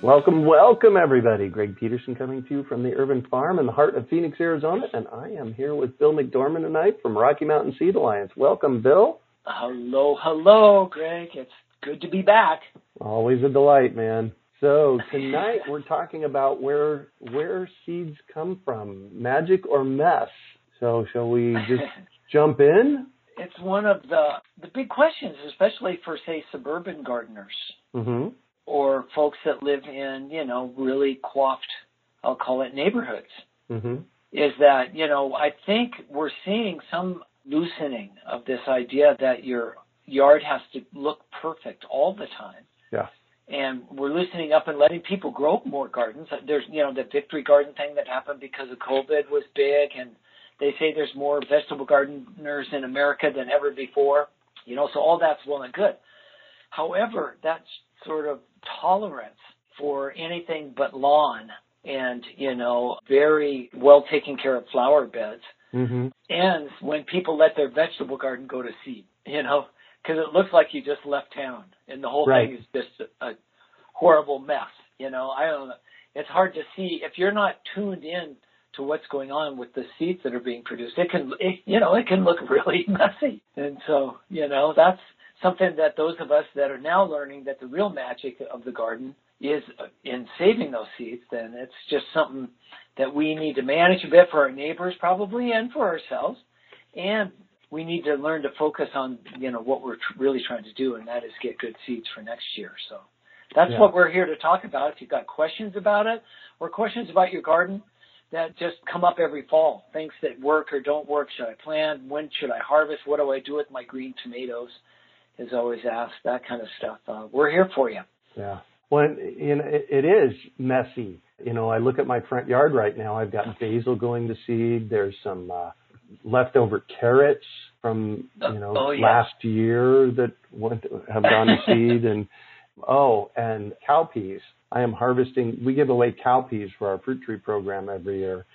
Welcome, welcome, everybody. Greg Peterson coming to you from the Urban Farm in the heart of Phoenix, Arizona, and I am here with Bill McDorman tonight from Rocky Mountain Seed Alliance. Welcome, Bill. Hello, hello, Greg. It's good to be back. Always a delight, man. So tonight we're talking about where where seeds come from, magic or mess. So shall we just jump in? It's one of the the big questions, especially for say suburban gardeners. Mm-hmm or folks that live in, you know, really coiffed, I'll call it neighborhoods, mm-hmm. is that, you know, I think we're seeing some loosening of this idea that your yard has to look perfect all the time. Yeah. And we're loosening up and letting people grow more gardens. There's, you know, the victory garden thing that happened because of COVID was big and they say there's more vegetable gardeners in America than ever before. You know, so all that's well and good. However, that's sort of tolerance for anything but lawn and, you know, very well taken care of flower beds mm-hmm. ends when people let their vegetable garden go to seed, you know, because it looks like you just left town and the whole right. thing is just a, a horrible mess. You know, I don't know. It's hard to see if you're not tuned in to what's going on with the seeds that are being produced. It can, it, you know, it can look really messy. And so, you know, that's something that those of us that are now learning that the real magic of the garden is in saving those seeds, then it's just something that we need to manage a bit for our neighbors probably and for ourselves. And we need to learn to focus on, you know, what we're tr- really trying to do, and that is get good seeds for next year. So that's yeah. what we're here to talk about. If you've got questions about it or questions about your garden that just come up every fall, things that work or don't work, should I plant? When should I harvest? What do I do with my green tomatoes? Is always asked, that kind of stuff. Uh, we're here for you. Yeah. Well, you know, it, it is messy. You know, I look at my front yard right now. I've got basil going to seed. There's some uh, leftover carrots from you know oh, yeah. last year that went have gone to seed, and oh, and cowpeas. I am harvesting. We give away cowpeas for our fruit tree program every year.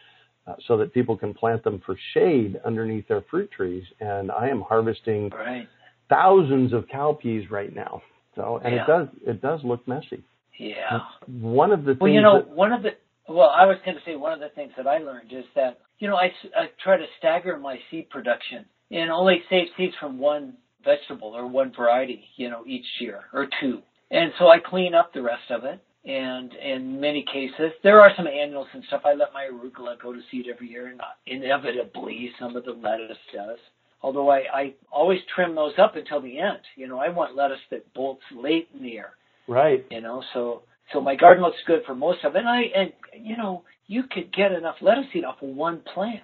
Uh, so that people can plant them for shade underneath their fruit trees. And I am harvesting right thousands of cowpeas right now. So, and yeah. it does it does look messy. Yeah. One of the well, you know, that, one of the well, I was going to say one of the things that I learned is that you know I, I try to stagger my seed production and only save seeds from one vegetable or one variety, you know, each year or two. And so I clean up the rest of it. And in many cases, there are some annuals and stuff. I let my arugula go to seed every year, and inevitably some of the lettuce does although I, I always trim those up until the end. You know, I want lettuce that bolts late in the year. Right. You know, so so my garden looks good for most of it. And I and you know, you could get enough lettuce seed off of one plant.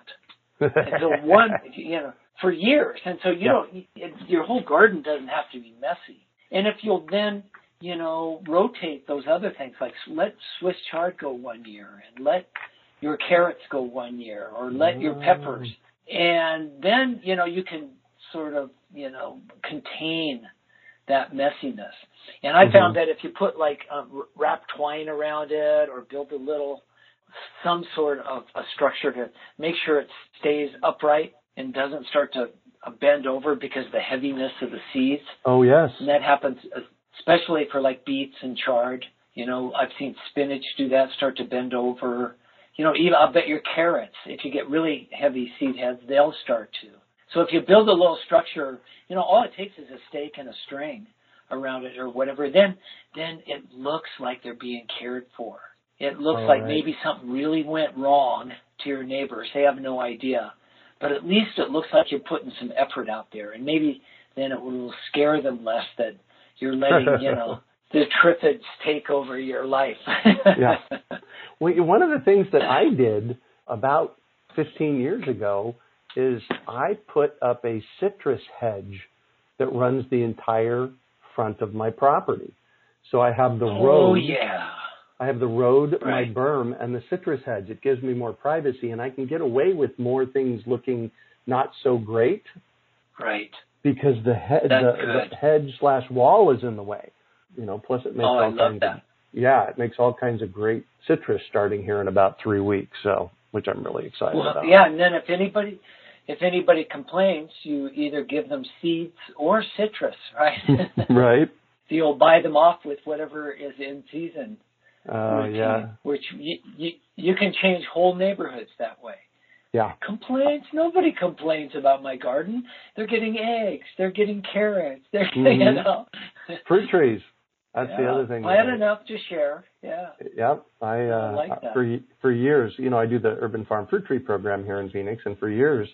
and so one you know, for years. And so you yeah. don't it, your whole garden doesn't have to be messy. And if you'll then you know, rotate those other things like let Swiss chard go one year and let your carrots go one year or let your mm. peppers and then you know you can sort of you know contain that messiness. And I mm-hmm. found that if you put like um, wrap twine around it or build a little some sort of a structure to make sure it stays upright and doesn't start to uh, bend over because of the heaviness of the seeds. Oh yes. And that happens especially for like beets and chard. You know, I've seen spinach do that, start to bend over you know, even I'll bet your carrots, if you get really heavy seed heads, they'll start to. So if you build a little structure, you know, all it takes is a stake and a string around it or whatever, then then it looks like they're being cared for. It looks All like right. maybe something really went wrong to your neighbors. They have no idea. But at least it looks like you're putting some effort out there. And maybe then it will scare them less that you're letting, you know, the triffids take over your life. Yeah. Well, one of the things that I did about 15 years ago is I put up a citrus hedge that runs the entire front of my property. So I have the oh, road. Oh yeah. I have the road, Right. my berm, and the citrus hedge. It gives me more privacy, and I can get away with more things looking not so great Right. because the, he- the, the hedge slash wall is in the way. You know, plus it makes Oh, all I love kinds of that. yeah, it makes all kinds of great citrus starting here in about three weeks. So, which I'm really excited Well, about. yeah, and then if anybody if anybody complains, you either give them seeds or citrus, right? right. so you'll buy them off with whatever is in season. Oh routine, yeah, Which you, you you can change whole neighborhoods that way. yeah, Complaints? Nobody complains about my garden. They're getting eggs. They're getting carrots. They're getting, you Mhm. know. fruit trees. That's the other thing. I had enough to share. Yeah. Yep, I, uh, I like that. for for years, you know, I do the urban farm fruit tree program here in Phoenix, and for years,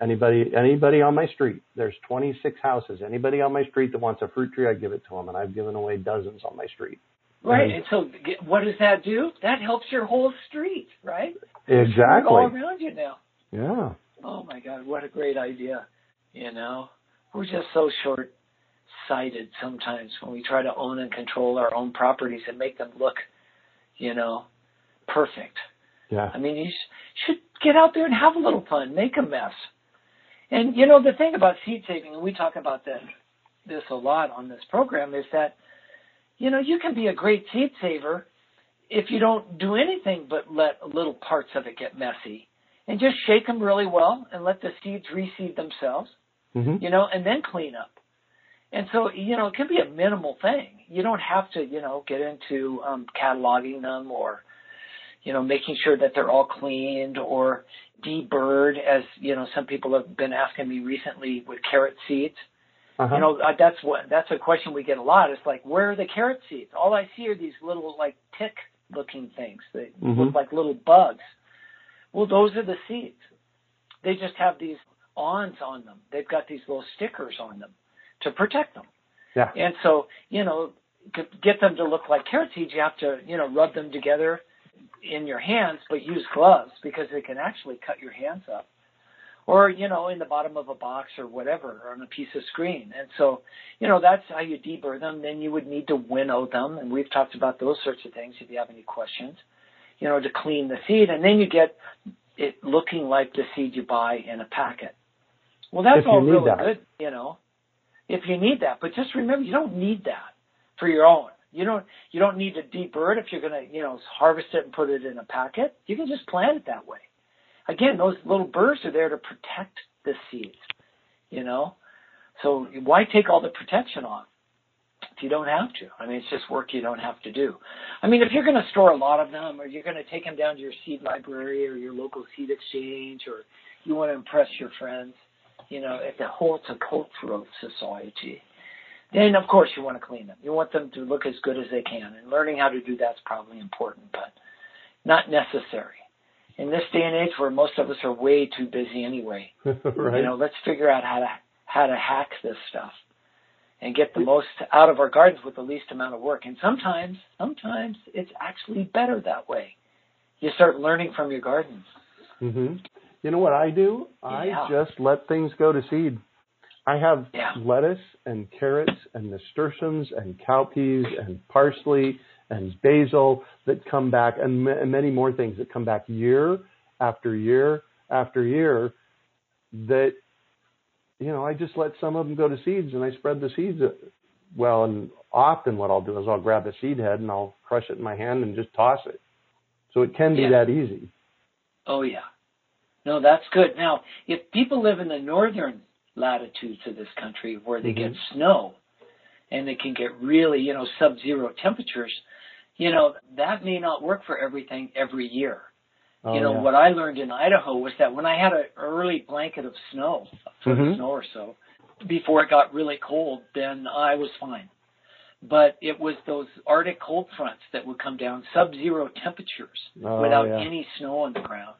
anybody anybody on my street, there's 26 houses. Anybody on my street that wants a fruit tree, I give it to them, and I've given away dozens on my street. Right. Mhm. And so what does that do? That helps your whole street, right? Exactly. All around you now. Yeah. Oh my God, what a great idea. You know, we're just so short sighted sometimes when we try to own and control our own properties and make them look, you know, perfect. Yeah. I mean, you sh- should get out there and have a little fun, make a mess. And you know, the thing about seed saving, and we talk about that this a lot on this program, is that you know you can be a great seed saver if you don't do anything but let little parts of it get messy, and just shake them really well and let the seeds reseed themselves, hmm you know, and then clean up. And so, you know, it can be a minimal thing. You don't have to, you know, get into um, cataloging them or, you know, making sure that they're all cleaned or deburred, as you know, some people have been asking me recently with carrot seeds. Uh-huh. You know, uh, that's what that's a question we get a lot. It's like, where are the carrot seeds? All I see are these little like tick-looking things. They Mhm. look like little bugs. Well, those are the seeds. They just have these awns on them. They've got these little stickers on them to protect them. yeah. And so, you know, to get them to look like carrot seeds, you have to, you know, rub them together in your hands, but use gloves because they can actually cut your hands up. Or, you know, in the bottom of a box or whatever, or on a piece of screen. And so, you know, that's how you deburr them. Then you would need to winnow them. And we've talked about those sorts of things if you have any questions, you know, to clean the seed. And then you get it looking like the seed you buy in a packet. Well, that's all really that. good, you know, if you need that. But just remember, you don't need that for your own. You don't you don't need to deburr it if you're gonna you know harvest it and put it in a packet. You can just plant it that way. Again, those little burrs are there to protect the seeds. You know, so why take all the protection off if you don't have to? I mean, it's just work you don't have to do. I mean, if you're going to store a lot of them, or you're going to take them down to your seed library or your local seed exchange, or you want to impress your friends, you know, at the whole it's a cultural society then of course you want to clean them. You want them to look as good as they can, and learning how to do that's probably important, but not necessary. In this day and age, where most of us are way too busy anyway, right. you know, let's figure out how to how to hack this stuff and get the most out of our gardens with the least amount of work. And sometimes, sometimes it's actually better that way. You start learning from your gardens. hmm You know what I do? Yeah. I just let things go to seed. I have Yeah. lettuce and carrots and nasturtiums and cowpeas and parsley and basil that come back and, ma- and many more things that come back year after year after year that you know I just let some of them go to seeds and I spread the seeds uh, well and often what I'll do is I'll grab a seed head and I'll crush it in my hand and just toss it. So it can be Yeah. that easy. Oh yeah. No, that's good. Now, if people live in the northern latitudes of this country where they get Mhm. snow and they can get really, you know, sub-zero temperatures, you know, that may not work for everything every year. Oh, you know, yeah. what I learned in Idaho was that when I had an early blanket of snow, Mhm. of snow or so, before it got really cold, then I was fine. but it was those Arctic cold fronts that would come down, sub-zero temperatures Oh, without yeah. any snow on the ground,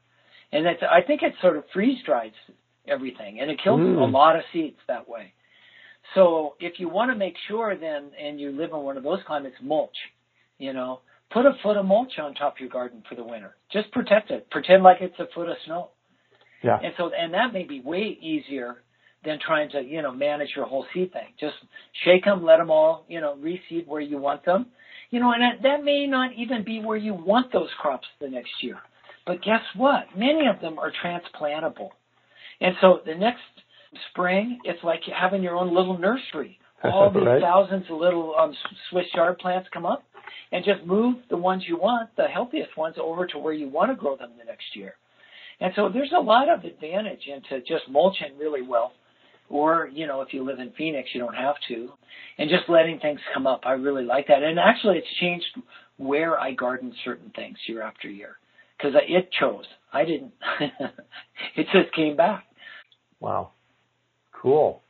and that's I think it sort of freeze dries everything, and it kills Mm. a lot of seeds that way. So if you want to make sure, then, and you live in one of those climates, mulch. You know, put a foot of mulch on top of your garden for the winter. Just protect it. Pretend like it's a foot of snow. Yeah. And so, and that may be way easier than trying to, you know, manage your whole seed thing. Just shake them, let them all, you know, reseed where you want them. You know, and that, that may not even be where you want those crops the next year. But guess what? Many of them are transplantable. And so the next spring, it's like having your own little nursery. All these Right. thousands of little um, Swiss chard plants come up, and just move the ones you want, the healthiest ones, over to where you want to grow them the next year. And so there's a lot of advantage into just mulching really well. Or, you know, if you live in Phoenix, you don't have to. And just letting things come up. I really like that. And actually, it's changed where I garden certain things year after year. Because it chose. I didn't. it just came back. Wow. Cool.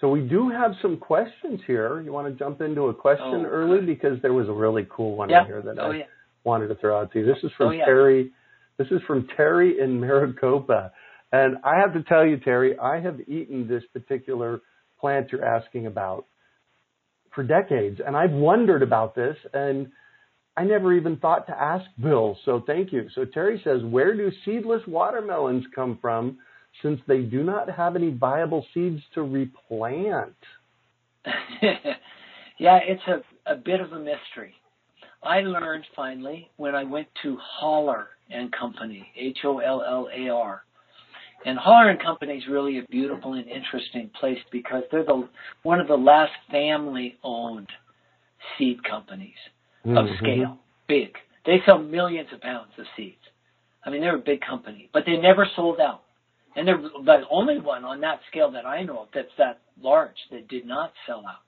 So we do have some questions here. You want to jump into a question Oh, early because there was a really cool one Yeah. in here that Oh, I yeah. wanted to throw out to you. This is from Oh, yeah. Terry. This is from Terry in Maricopa. And I have to tell you, Terry, I have eaten this particular plant you're asking about for decades. And I've wondered about this and I never even thought to ask Bill. So thank you. So Terry says, where do seedless watermelons come from since they do not have any viable seeds to replant? yeah, it's a, a bit of a mystery. I learned finally when I went to Hollar and Company, H O L L A R. And Hollar and Company is really a beautiful and interesting place because they're the one of the last family-owned seed companies of Mhm. scale, big. They sell millions of pounds of seeds. I mean, they're a big company, but they never sold out. And they're the only one on that scale that I know of that's that large that did not sell out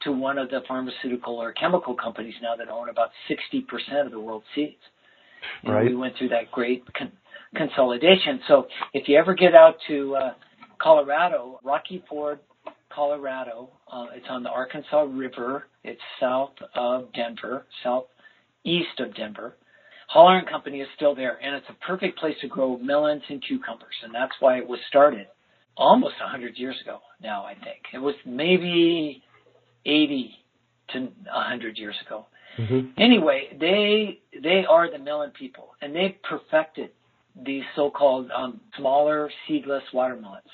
to one of the pharmaceutical or chemical companies now that own about 60% of the world's seeds. And Right. we went through that great con- consolidation. So if you ever get out to uh, Colorado, Rocky Ford, Colorado, uh, it's on the Arkansas River. It's south of Denver, southeast of Denver. Hollar and Company is still there, and it's a perfect place to grow melons and cucumbers, and that's why it was started almost 100 years ago now, I think. It was maybe 80 to 100 years ago. Mhm. Anyway, they they are the melon people, and they've perfected these so-called um, smaller seedless watermelons.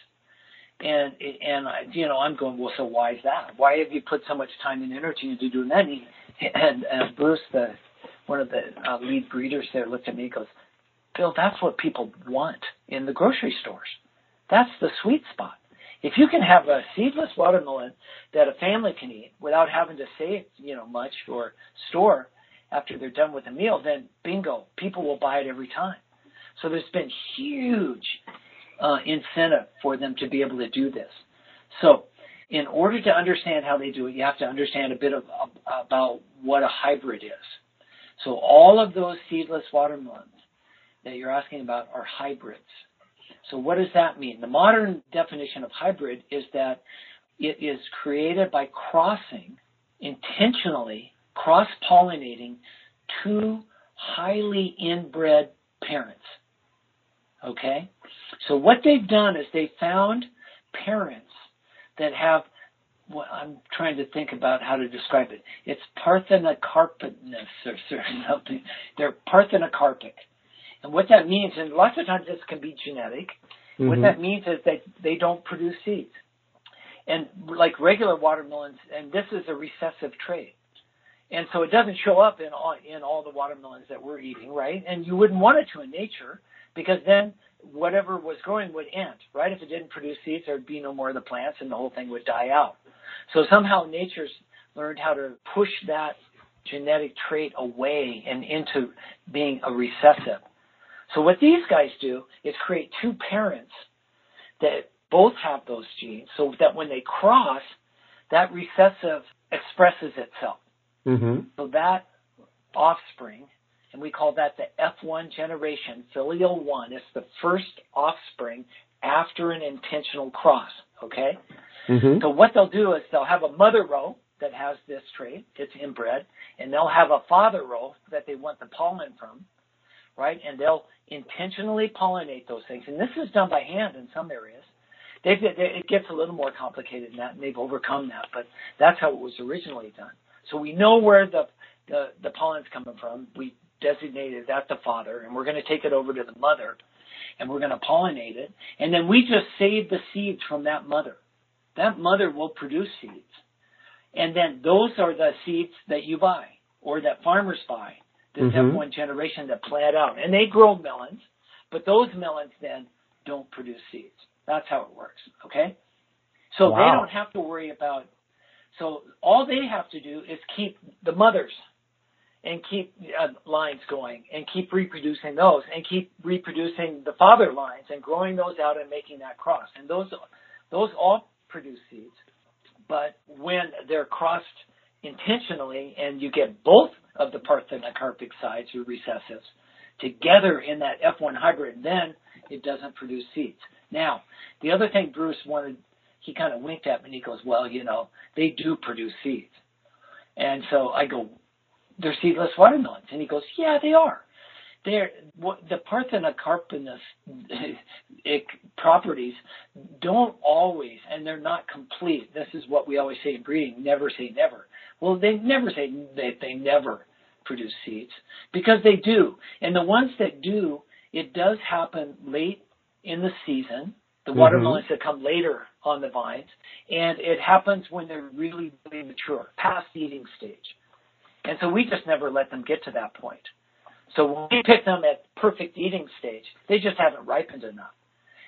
And and you know, I'm going, well, so why is that? Why have you put so much time and energy into doing that? And, and, and Bruce, the one of the uh, lead breeders there, looked at me and goes, Bill, that's what people want in the grocery stores. That's the sweet spot. If you can have a seedless watermelon that a family can eat without having to save, you know, much or store after they're done with a meal, then bingo, people will buy it every time. So there's been huge uh, incentive for them to be able to do this. So in order to understand how they do it, you have to understand a bit of, about what a hybrid is. So all of those seedless watermelons that you're asking about are hybrids. So what does that mean? The modern definition of hybrid is that it is created by crossing, intentionally cross-pollinating two highly inbred parents. Okay? So what they've done is they found parents that have well, I'm trying to think about how to describe it. It's parthenocarpiness or, or something. They're parthenocarpic. And what that means, and lots of times this can be genetic, what Mhm. that means is that they don't produce seeds. And like regular watermelons, and this is a recessive trait. And so it doesn't show up in all, in all the watermelons that we're eating, right? And you wouldn't want it to in nature because then whatever was growing would end, right? If it didn't produce seeds, there'd be no more of the plants and the whole thing would die out. So somehow nature's learned how to push that genetic trait away and into being a recessive. So what these guys do is create two parents that both have those genes so that when they cross, that recessive expresses itself. Mhm. So that offspring, and we call that the F1 generation, filial one, It's the first offspring after an intentional cross, okay? Mhm. So what they'll do is they'll have a mother row that has this trait. It's inbred, and they'll have a father row that they want the pollen from, right? And they'll intentionally pollinate those things. And this is done by hand in some areas. They've, it gets a little more complicated than that, and they've overcome that. But that's how it was originally done. So we know where the the, the pollen's coming from. We designated that the father, and we're going to take it over to the mother, and we're going to pollinate it, and then we just save the seeds from that mother. That mother will produce seeds, and then those are the seeds that you buy or that farmers buy. This Mhm. F1 generation that plant out, and they grow melons, but those melons then don't produce seeds. That's how it works. Okay, so they don't have to worry about. So all they have to do is keep the mothers and keep uh, lines going and keep reproducing those and keep reproducing the father lines and growing those out and making that cross. And those those all produce seeds. But when they're crossed intentionally and you get both of the parthenocarpic sides or recessives together in that F1 hybrid, then it doesn't produce seeds. Now, the other thing Bruce wanted, he kind of winked at me and he goes, well, you know, they do produce seeds. And so I go, they're seedless watermelons. And he goes, yeah, they are. They're, what, the parthenocarpinous properties don't always, and they're not complete. This is what we always say in breeding, never say never. Well, they never say that they never produce seeds because they do. And the ones that do, it does happen late in the season. The Mhm. watermelons that come later on the vines, and it happens when they're really, really mature, past the eating stage. And so we just never let them get to that point. So when we pick them at perfect eating stage, they just haven't ripened enough.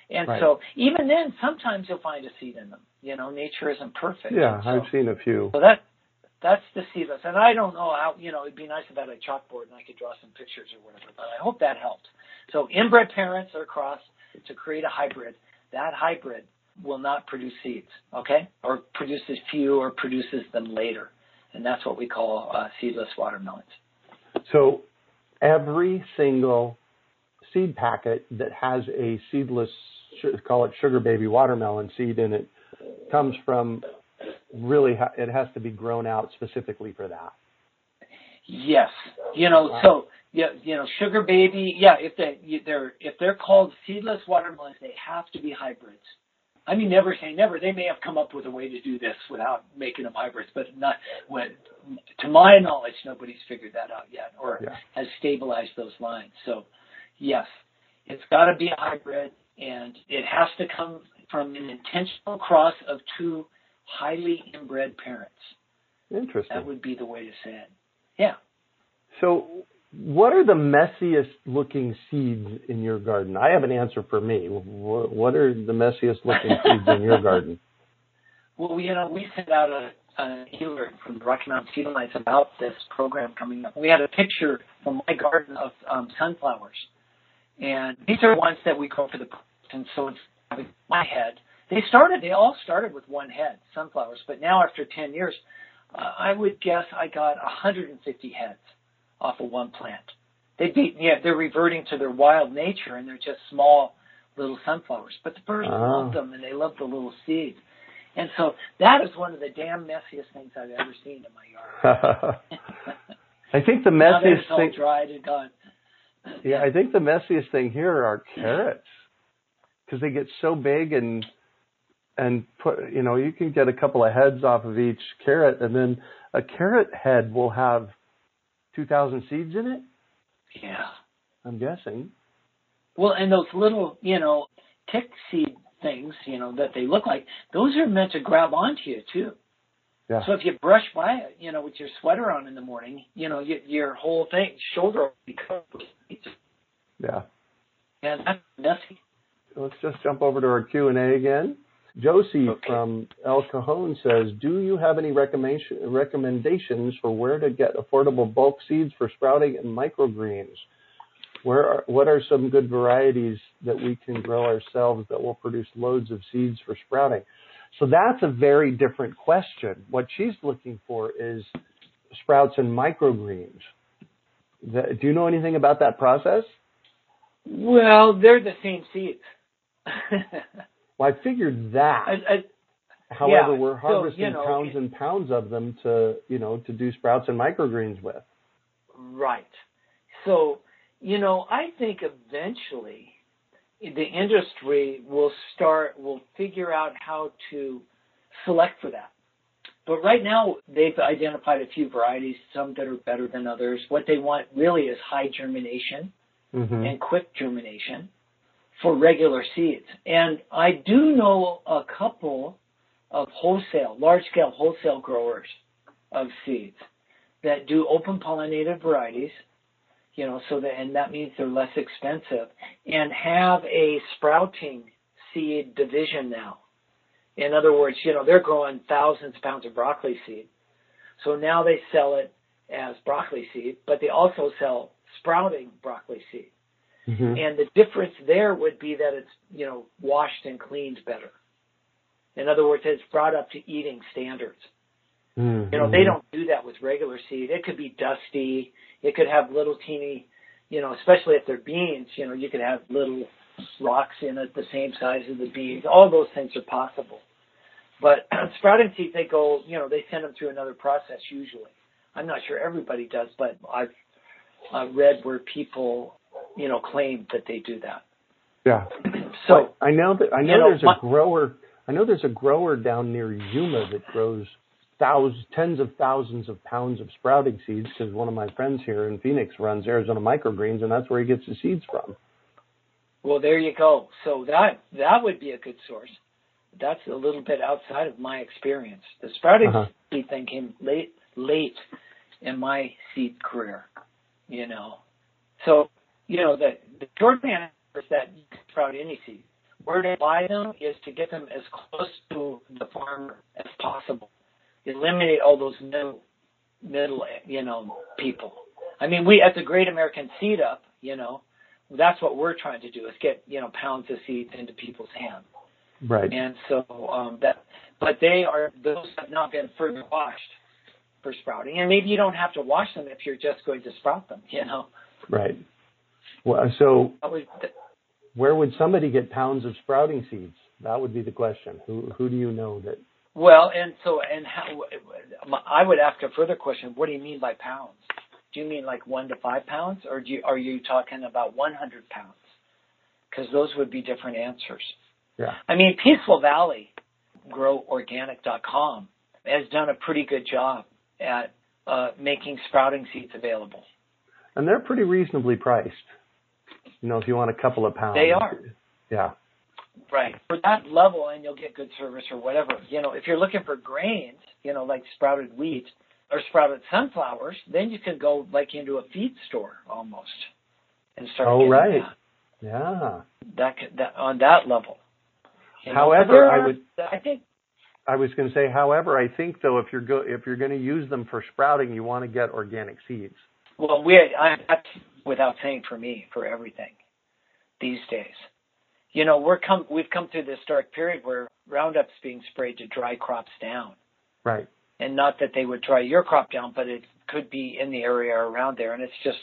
And Right. so even then, sometimes you'll find a seed in them. You know, nature isn't perfect. Yeah, so, I've seen a few. so that that's the seedless. And I don't know how. You know, it'd be nice if I had a chalkboard and I could draw some pictures or whatever. But I hope that helped. So inbred parents are crossed to create a hybrid. That hybrid will not produce seeds. Okay, or produces few or produces them later, and that's what we call uh, seedless watermelons. So every single seed packet that has a seedless, call it sugar baby watermelon seed in it, comes from really, ha- it has to be grown out specifically for that. Yes, you know, Wow. so yeah, you know, sugar baby. Yeah, if they they're if they're called seedless watermelons, they have to be hybrids. I mean, never say never. They may have come up with a way to do this without making them hybrids, but not when, to my knowledge, nobody's figured that out yet or Yeah. has stabilized those lines. So, yes, it's got to be a hybrid, and it has to come from an intentional cross of two highly inbred parents. Interesting. That would be the way to say it. Yeah. So, what are the messiest looking seeds in your garden? I have an answer for me. What are the messiest looking seeds in your garden? Well, you know, we sent out a, an alert from the Rocky Mountain Seed Alliance about this program coming up. We had a picture from my garden of um, sunflowers, and these are ones that we grow for the and so it's my head. They started, they all started with one head, sunflowers, but now after 10 years, uh, I would guess I got 150 heads off of one plant. They be, yeah, they're reverting to their wild nature and they're just small little sunflowers. But the birds Ah. love them and they love the little seeds. And so that is one of the damn messiest things I've ever seen in my yard. I think the messiest all thing. dried and gone. Yeah, I think the messiest thing here are carrots because they get so big and and put you know you can get a couple of heads off of each carrot and then a carrot head will have 2000 seeds in it Yeah. i'm guessing Well, and those little, you know, tick seed things, you know, that they look like, those are meant to grab onto you too. yeah So if you brush by it, you know, with your sweater on in the morning, you know, your, your whole thing, shoulder will be covered yeah And that's messy. let's just jump over to our q&a again josie Okay. from el cajon says do you have any recommendation, recommendations for where to get affordable bulk seeds for sprouting and microgreens? Where are, what are some good varieties that we can grow ourselves that will produce loads of seeds for sprouting? So that's a very different question. What she's looking for is sprouts and microgreens. That- do you know anything about that process? Well, they're the same seeds. well i figured that I, I, However, Yeah, we're so, harvesting you know, pounds and pounds of them to, you know, to do sprouts and microgreens with. Right. So, you know, I think eventually the industry will start, will figure out how to select for that. But right now, they've identified a few varieties, some that are better than others. What they want really is high germination hmm and quick germination for regular seeds. And I do know a couple of wholesale, large scale wholesale growers of seeds that do open pollinated varieties, you know, so that, and that means they're less expensive and have a sprouting seed division now. In other words, you know, they're growing thousands of pounds of broccoli seed. So now they sell it as broccoli seed, but they also sell sprouting broccoli seed. Hmm And the difference there would be that it's, you know, washed and cleaned better. In other words, it's brought up to eating standards. You know, they don't do that with regular seed. It could be dusty. It could have little teeny, you know, especially if they're beans, you know, you could have little rocks in it the same size as the beans. All those things are possible. But sprouting seeds, they go, you know, they send them through another process usually. I'm not sure everybody does, but I've, I've read where people, you know, claim that they do that. Yeah. So, I know that I know you know, there's my- a grower. I know there's a grower down near Yuma that grows thousands, tens of thousands of pounds of sprouting seeds because one of my friends here in Phoenix runs Arizona Microgreens, and that's where he gets the seeds from. well, there you go. So that that would be a good source. That's a little bit outside of my experience. The sprouting Uh-huh. seed thing came late late in my seed career, you know. So, you know, the the short answer is that you can sprout any seed. Where to buy them is to get them as close to the farmer as possible. Eliminate all those middle middle you know people. I mean, we at the Great American Seed Up, you know, that's what we're trying to do is get you know pounds of seeds into people's hands. Right. And so um, that, but they are those have not been further washed for sprouting, and maybe you don't have to wash them if you're just going to sprout them. You know, Right. Well, so where would somebody get pounds of sprouting seeds? That would be the question. Who who do you know that? well, and so and how I would ask a further question: What do you mean by pounds? Do you mean like one to five pounds, or do you, are you talking about 100 pounds? Because those would be different answers. Yeah. I mean, Peaceful Valley, groworganic.com, has done a pretty good job at uh, making sprouting seeds available. And they're pretty reasonably priced. You know, if you want a couple of pounds. They are. Yeah. Right. For that level, and you'll get good service or whatever. You know, if you're looking for grains, you know, like sprouted wheat or sprouted sunflowers, then you can go like into a feed store almost and start. Oh, right. That, Yeah. that, that on that level. You However, there I would- I think I was going to say, however, I think though, if you're go if you're going to use them for sprouting, you want to get organic seeds. Well, we I, that's without saying for me for everything these days. You know, we're come we've come through this dark period where Roundup's being sprayed to dry crops down, Right. and not that they would dry your crop down, but it could be in the area around there, and it's just,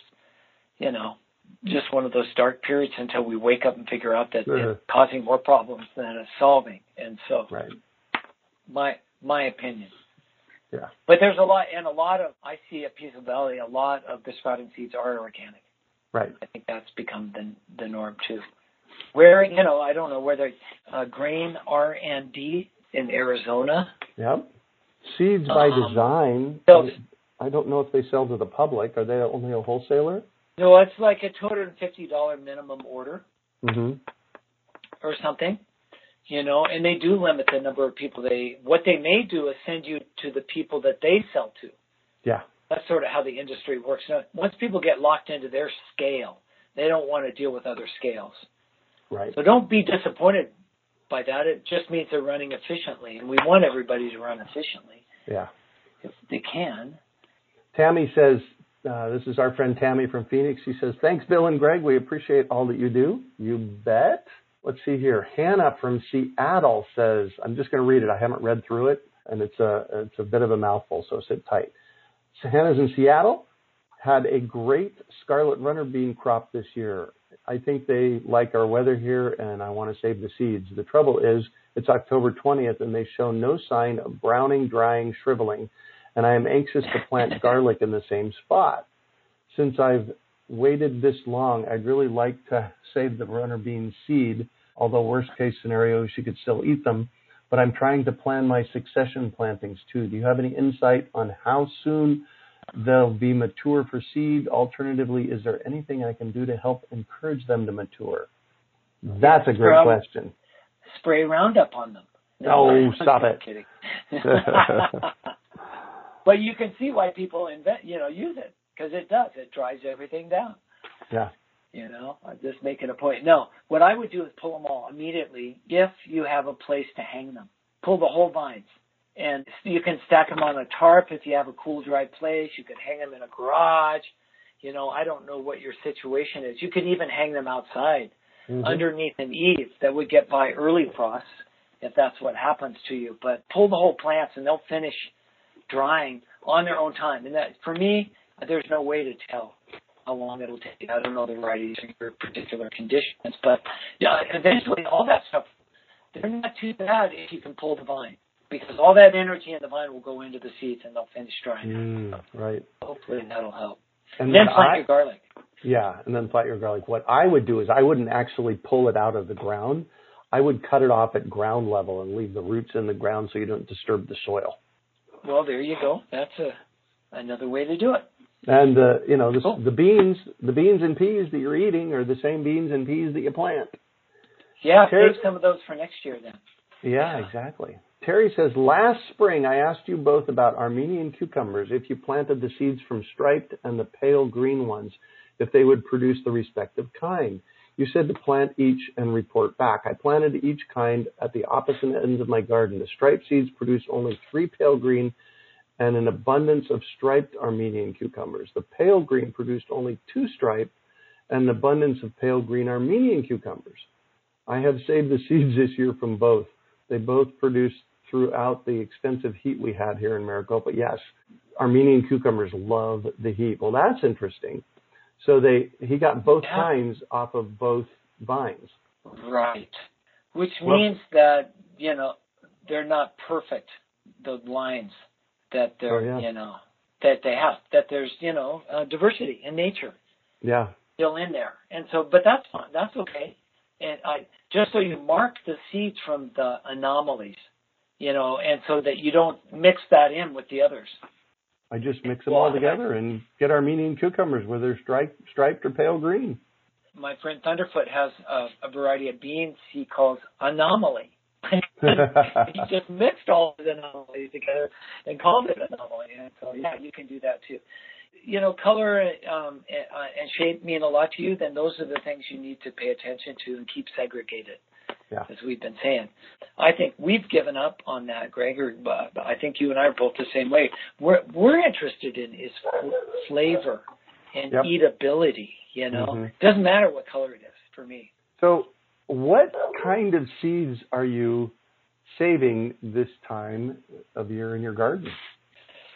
you know, just one of those dark periods until we wake up and figure out that Uh-huh. it's causing more problems than it's solving. And so, Right. my my opinion. Yeah. But there's a lot, and a lot of I see at Peaceful Valley, a lot of the sprouting seeds are organic. Right. I think that's become the the norm too. Where you know, I don't know whether uh, Grain R and D in Arizona. Yep. Seeds by Um, design. so- I don't know if they sell to the public. Are they only a wholesaler? No, it's like a two hundred and fifty dollar minimum order Mm-hmm. or something. You know, and they do limit the number of people they. What they may do is send you to the people that they sell to. Yeah. That's sort of how the industry works. Now, once people get locked into their scale, they don't want to deal with other scales. Right. So don't be disappointed by that. It just means they're running efficiently, and we want everybody to run efficiently Yeah. if they can. Tammy says, uh, this is our friend Tammy from Phoenix. She says, thanks, Bill and Greg. We appreciate all that you do. You bet. Let's see here. Hannah from Seattle says, I'm just going to read it. I haven't read through it, and it's a, it's a bit of a mouthful, so sit tight. So Hannah's in Seattle. had a great scarlet runner bean crop this year. I think they like our weather here and I want to save the seeds. The trouble is it's October 20th and they show no sign of browning, drying, shriveling, and I am anxious to plant garlic in the same spot. Since I've waited this long, I'd really like to save the runner bean seed, although worst case scenario, she could still eat them. But I'm trying to plan my succession plantings too. Do you have any insight on how soon they'll be mature for seed? Alternatively, is there anything I can do to help encourage them to mature? That's a great question. Spray Roundup on them. No, oh, stop it. Kidding. but you can see why people invent, you know, use it because it does. It dries everything down. Yeah. You know, I'm just making a point. No, what I would do is pull them all immediately if you have a place to hang them. Pull the whole vines. And you can stack them on a tarp if you have a cool, dry place. You could hang them in a garage. You know, I don't know what your situation is. You could even hang them outside mm-hmm. underneath an eave that would get by early frost if that's what happens to you. But pull the whole plants and they'll finish drying on their own time. And that, for me, there's no way to tell how long it'll take. I don't know the varieties in your particular conditions, but yeah, eventually all that stuff, they're not too bad if you can pull the vine because all that energy in the vine will go into the seeds and they'll finish drying. Mm, right. Hopefully that'll help. And, and then plant I, your garlic. Yeah, and then plant your garlic. What I would do is I wouldn't actually pull it out of the ground. I would cut it off at ground level and leave the roots in the ground so you don't disturb the soil. Well, there you go. That's a another way to do it. And uh, you know the, cool. the beans, the beans and peas that you're eating are the same beans and peas that you plant. Yeah, Terry, save some of those for next year then. Yeah, yeah, exactly. Terry says, last spring I asked you both about Armenian cucumbers, if you planted the seeds from striped and the pale green ones, if they would produce the respective kind. You said to plant each and report back. I planted each kind at the opposite ends of my garden. The striped seeds produce only three pale green and an abundance of striped Armenian cucumbers. The pale green produced only two striped and an abundance of pale green Armenian cucumbers. I have saved the seeds this year from both. They both produced throughout the extensive heat we had here in Maricopa. Yes, Armenian cucumbers love the heat. Well, that's interesting. So they he got both yeah. kinds off of both vines. Right. Which well, means that, you know, they're not perfect, the lines that they're, oh, yeah. you know, that they have, that there's, you know, uh, diversity in nature. Yeah. Still in there. And so, but that's fine. That's okay. And I, just so you mark the seeds from the anomalies, you know, and so that you don't mix that in with the others. I just mix them well, all together and get Armenian cucumbers, whether they're striped, striped or pale green. My friend Thunderfoot has a, a variety of beans he calls anomaly. he just mixed all of the anomalies together and called it anomaly. And so, yeah, you can do that too. You know, color um, and shape mean a lot to you. Then those are the things you need to pay attention to and keep segregated yeah. as we've been saying. I think we've given up on that, Greg. Or uh, I think you and I are both the same way. What we're interested in is flavor and yep. eatability. You know, mm-hmm. doesn't matter what color it is for me. So, what kind of seeds are you saving this time of year in your garden?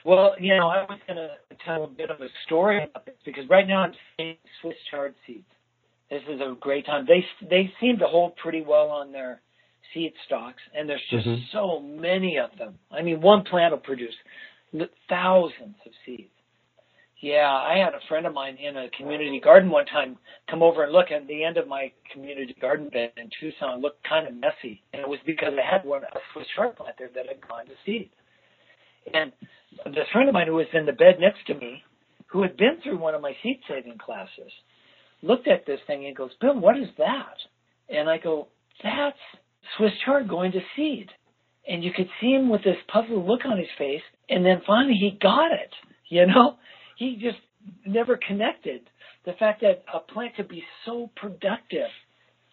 Well, you know, I was going to tell a bit of a story about this because right now I'm saving Swiss chard seeds. This is a great time. They they seem to hold pretty well on their seed stocks, and there's just mm-hmm. so many of them. I mean, one plant will produce thousands. Yeah, I had a friend of mine in a community garden one time come over and look at the end of my community garden bed in Tucson looked kind of messy, and it was because I had one a Swiss chard plant there that had gone to seed. And this friend of mine who was in the bed next to me, who had been through one of my seed saving classes, looked at this thing and goes, Bill, what is that? And I go, that's Swiss chard going to seed. And you could see him with this puzzled look on his face. And then finally he got it. You know, he just never connected the fact that a plant could be so productive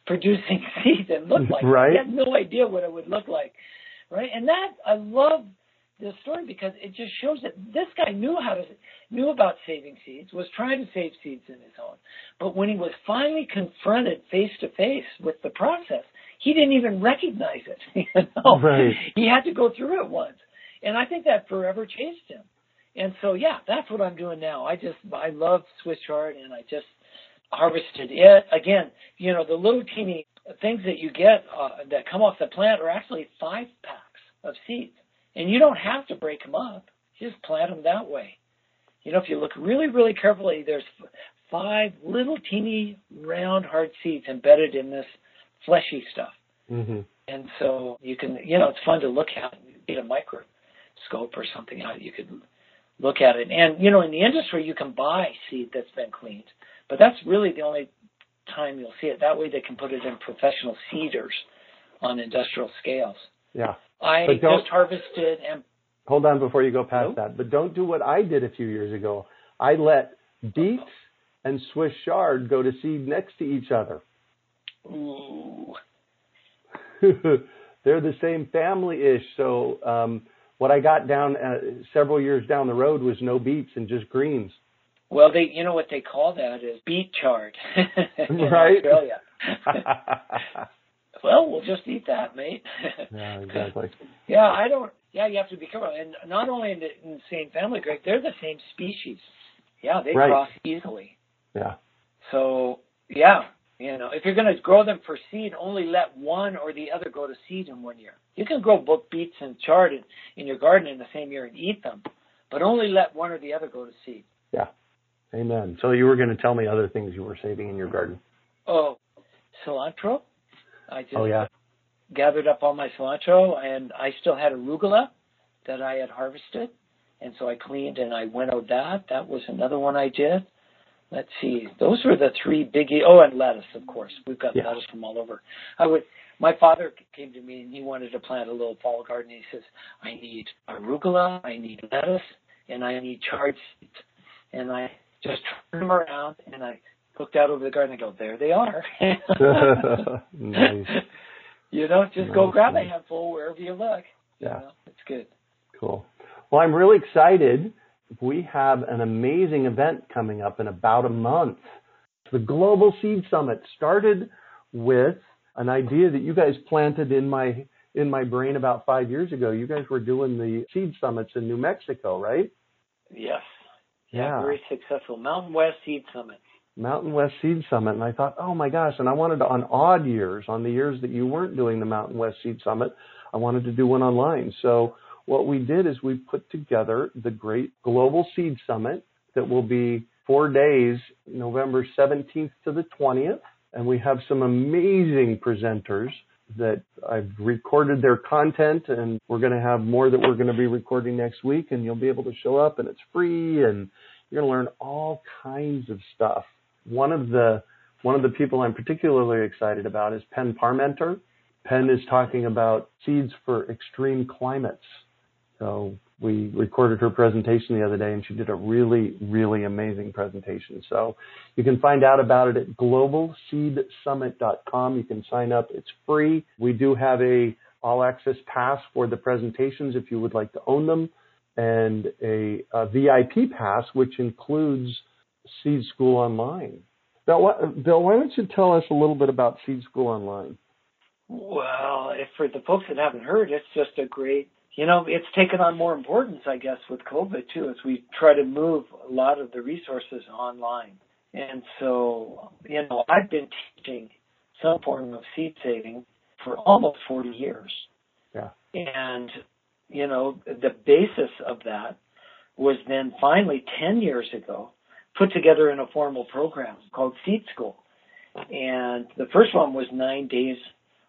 producing seeds and look like. Right. He had no idea what it would look like. Right. And that, I love this story because it just shows that this guy knew how to knew about saving seeds, was trying to save seeds in his own. But when he was finally confronted face to face with the process, he didn't even recognize it. You know? Right. He had to go through it once. And I think that forever changed him. And so, yeah, that's what I'm doing now. I just, I love Swiss chard and I just harvested it. Again, you know, the little teeny things that you get uh, that come off the plant are actually five packs of seeds. And you don't have to break them up. You just plant them that way. You know, if you look really, really carefully, there's five little teeny round hard seeds embedded in this fleshy stuff. Mm-hmm. And so you can, you know, it's fun to look at. Get a microscope or something out. You could look at it. And you know, in the industry, you can buy seed that's been cleaned, but that's really the only time you'll see it. That way, they can put it in professional seeders on industrial scales. Yeah. I just harvested and Hold on before you go past Nope. that. But don't do what I did a few years ago. I let beets and Swiss chard go to seed next to each other. ooh, They're the same family-ish. So um, what I got down uh, several years down the road was no beets and just greens. well, they, you know what they call that is beet chard Right. Australia. well, we'll just eat that, mate. yeah, exactly. Yeah, I don't. Yeah, you have to be careful. And not only in the, in the same family, Greg, they're the same species. Yeah, they Right. cross easily. Yeah. So yeah, you know, if you're going to grow them for seed, only let one or the other go to seed in one year. You can grow both beets and chard in, in your garden in the same year and eat them, but only let one or the other go to seed. Yeah. Amen. So you were going to tell me other things you were saving in your garden. Oh, cilantro. I just Oh yeah. gathered up all my cilantro and I still had arugula that I had harvested. And so I cleaned and I winnowed that. That was another one I did. Let's see. Those were the three biggie. Oh, and lettuce, of course. We've got Yeah. lettuce from all over. I would, my father came to me and he wanted to plant a little fall garden. He says, I need arugula, I need lettuce, and I need chard seeds. And I just turned them around and I looked out over the garden and go, there they are. Nice. You know, just go grab a handful wherever you look. You Yeah. know, it's good. Cool. Well, I'm really excited. We have an amazing event coming up in about a month. The Global Seed Summit started with an idea that you guys planted in my in my brain about five years ago. You guys were doing the seed summits in New Mexico, right? Yes. Yeah. Very successful. Mountain West Seed Summit. Mountain West Seed Summit, and I thought, oh my gosh! And I wanted to, on odd years, on the years that you weren't doing the Mountain West Seed Summit, I wanted to do one online. So what we did is we put together the great Global Seed Summit that will be four days, November 17th to the 20th, and we have some amazing presenters that I've recorded their content, and we're going to have more that we're going to be recording next week, and you'll be able to show up, and it's free, and you're going to learn all kinds of stuff. One of the one of the people I'm particularly excited about is Penn Parmenter. Penn is talking about seeds for extreme climates. So we recorded her presentation the other day and she did a really, really amazing presentation. So you can find out about it at globalseedsummit.com. You can sign up. It's free. We do have a all access pass for the presentations if you would like to own them and a, a VIP pass, which includes Seed School Online. Bill, what, Bill, why don't you tell us a little bit about Seed School Online? Well, for the folks that haven't heard, it's just a great, you know, it's taken on more importance, I guess, with COVID too, as we try to move a lot of the resources online. And so, you know, I've been teaching some form of seed saving for almost 40 years. Yeah. And, you know, the basis of that was then finally 10 years ago put together in a formal program called Seed School. And the first one was nine days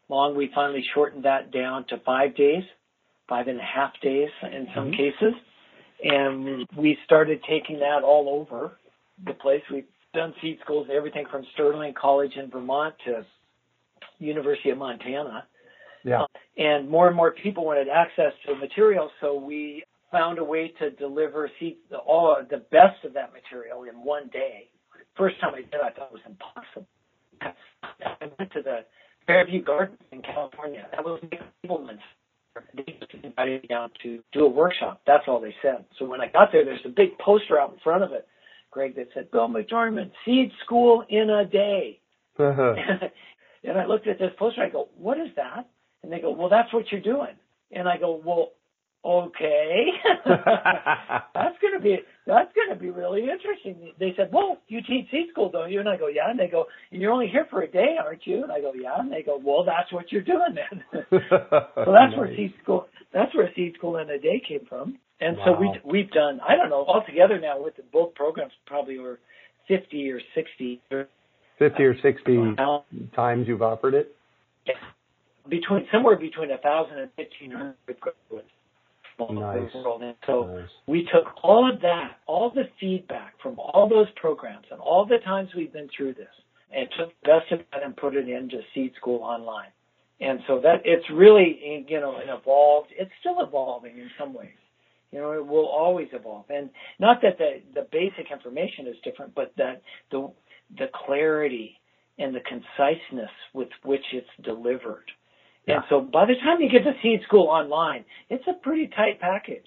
long. We finally shortened that down to five days, five and a half days in some Mhm. cases. And we started taking that all over the place. We've done seed schools, everything from Sterling College in Vermont to University of Montana. Yeah. And more and more people wanted access to the material, so we found a way to deliver seed, all the best of that material in one day. First time I did, I thought it was impossible. I went to the Fairview Gardens in California. That was Nick Ableman's. They just invited me down to do a workshop. That's all they said. So when I got there, there's a big poster out in front of it, Greg, that said, Bill McDorman, Seed School in a Day. Uh-huh. and I looked at this poster. I go, what is that? And they go, well, that's what you're doing. And I go, well, okay, that's gonna be that's gonna be really interesting. They said, well, you teach seed school, don't you? And I go, yeah. And they go, you're only here for a day, aren't you? And I go, yeah. And they go, well, that's what you're doing then. so that's nice. where seed school that's where seed school in a day came from. And wow. so we we've done I don't know altogether now with the, both programs probably over fifty or sixty. Fifty or sixty times you've offered it. Yeah. Between somewhere between a thousand and fifteen hundred graduates nice. world. And so nice. we took all of that, all the feedback from all those programs and all the times we've been through this and took the best of that and put it into Seed School Online. And so that it's really, you know, an evolved, it's still evolving in some ways. You know, it will always evolve. And not that the, the basic information is different, but that the, the clarity and the conciseness with which it's delivered yeah. And so by the time you get to Seed School online, it's a pretty tight package.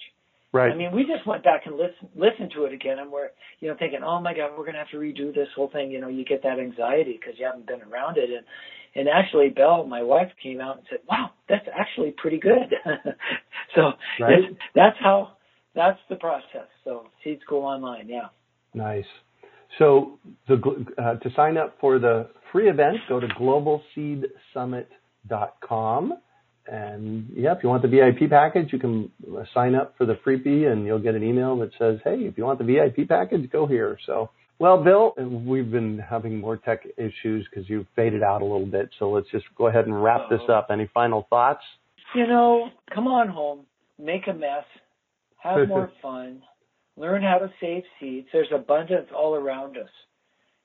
Right. I mean, we just went back and listen listened to it again, and we're you know thinking, oh my God, we're going to have to redo this whole thing. You know, you get that anxiety because you haven't been around it, and and actually, Belle, my wife, came out and said, wow, that's actually pretty good. so right. that's how that's the process. So Seed School online, yeah. Nice. So the uh, to sign up for the free event, go to Global Summit com. And yeah, if you want the VIP package, you can sign up for the freebie and you'll get an email that says, hey, if you want the VIP package, go here. So, well, Bill, we've been having more tech issues because you've faded out a little bit. So let's just go ahead and wrap this up. Any final thoughts? You know, come on home, make a mess, have more fun, learn how to save seeds. There's abundance all around us.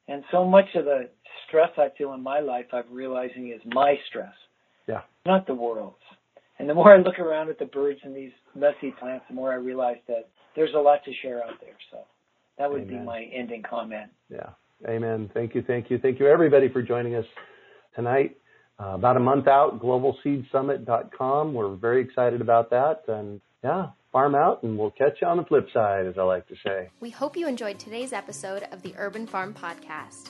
And so much of the stress I feel in my life, I'm realizing is my stress. Yeah. Not the world's. And the more I look around at the birds and these messy plants, the more I realize that there's a lot to share out there. So that would Amen. be my ending comment. Yeah. Amen. Thank you. Thank you. Thank you, everybody, for joining us tonight. Uh, about a month out, globalseedsummit.com. We're very excited about that. And yeah, farm out, and we'll catch you on the flip side, as I like to say. We hope you enjoyed today's episode of the Urban Farm Podcast.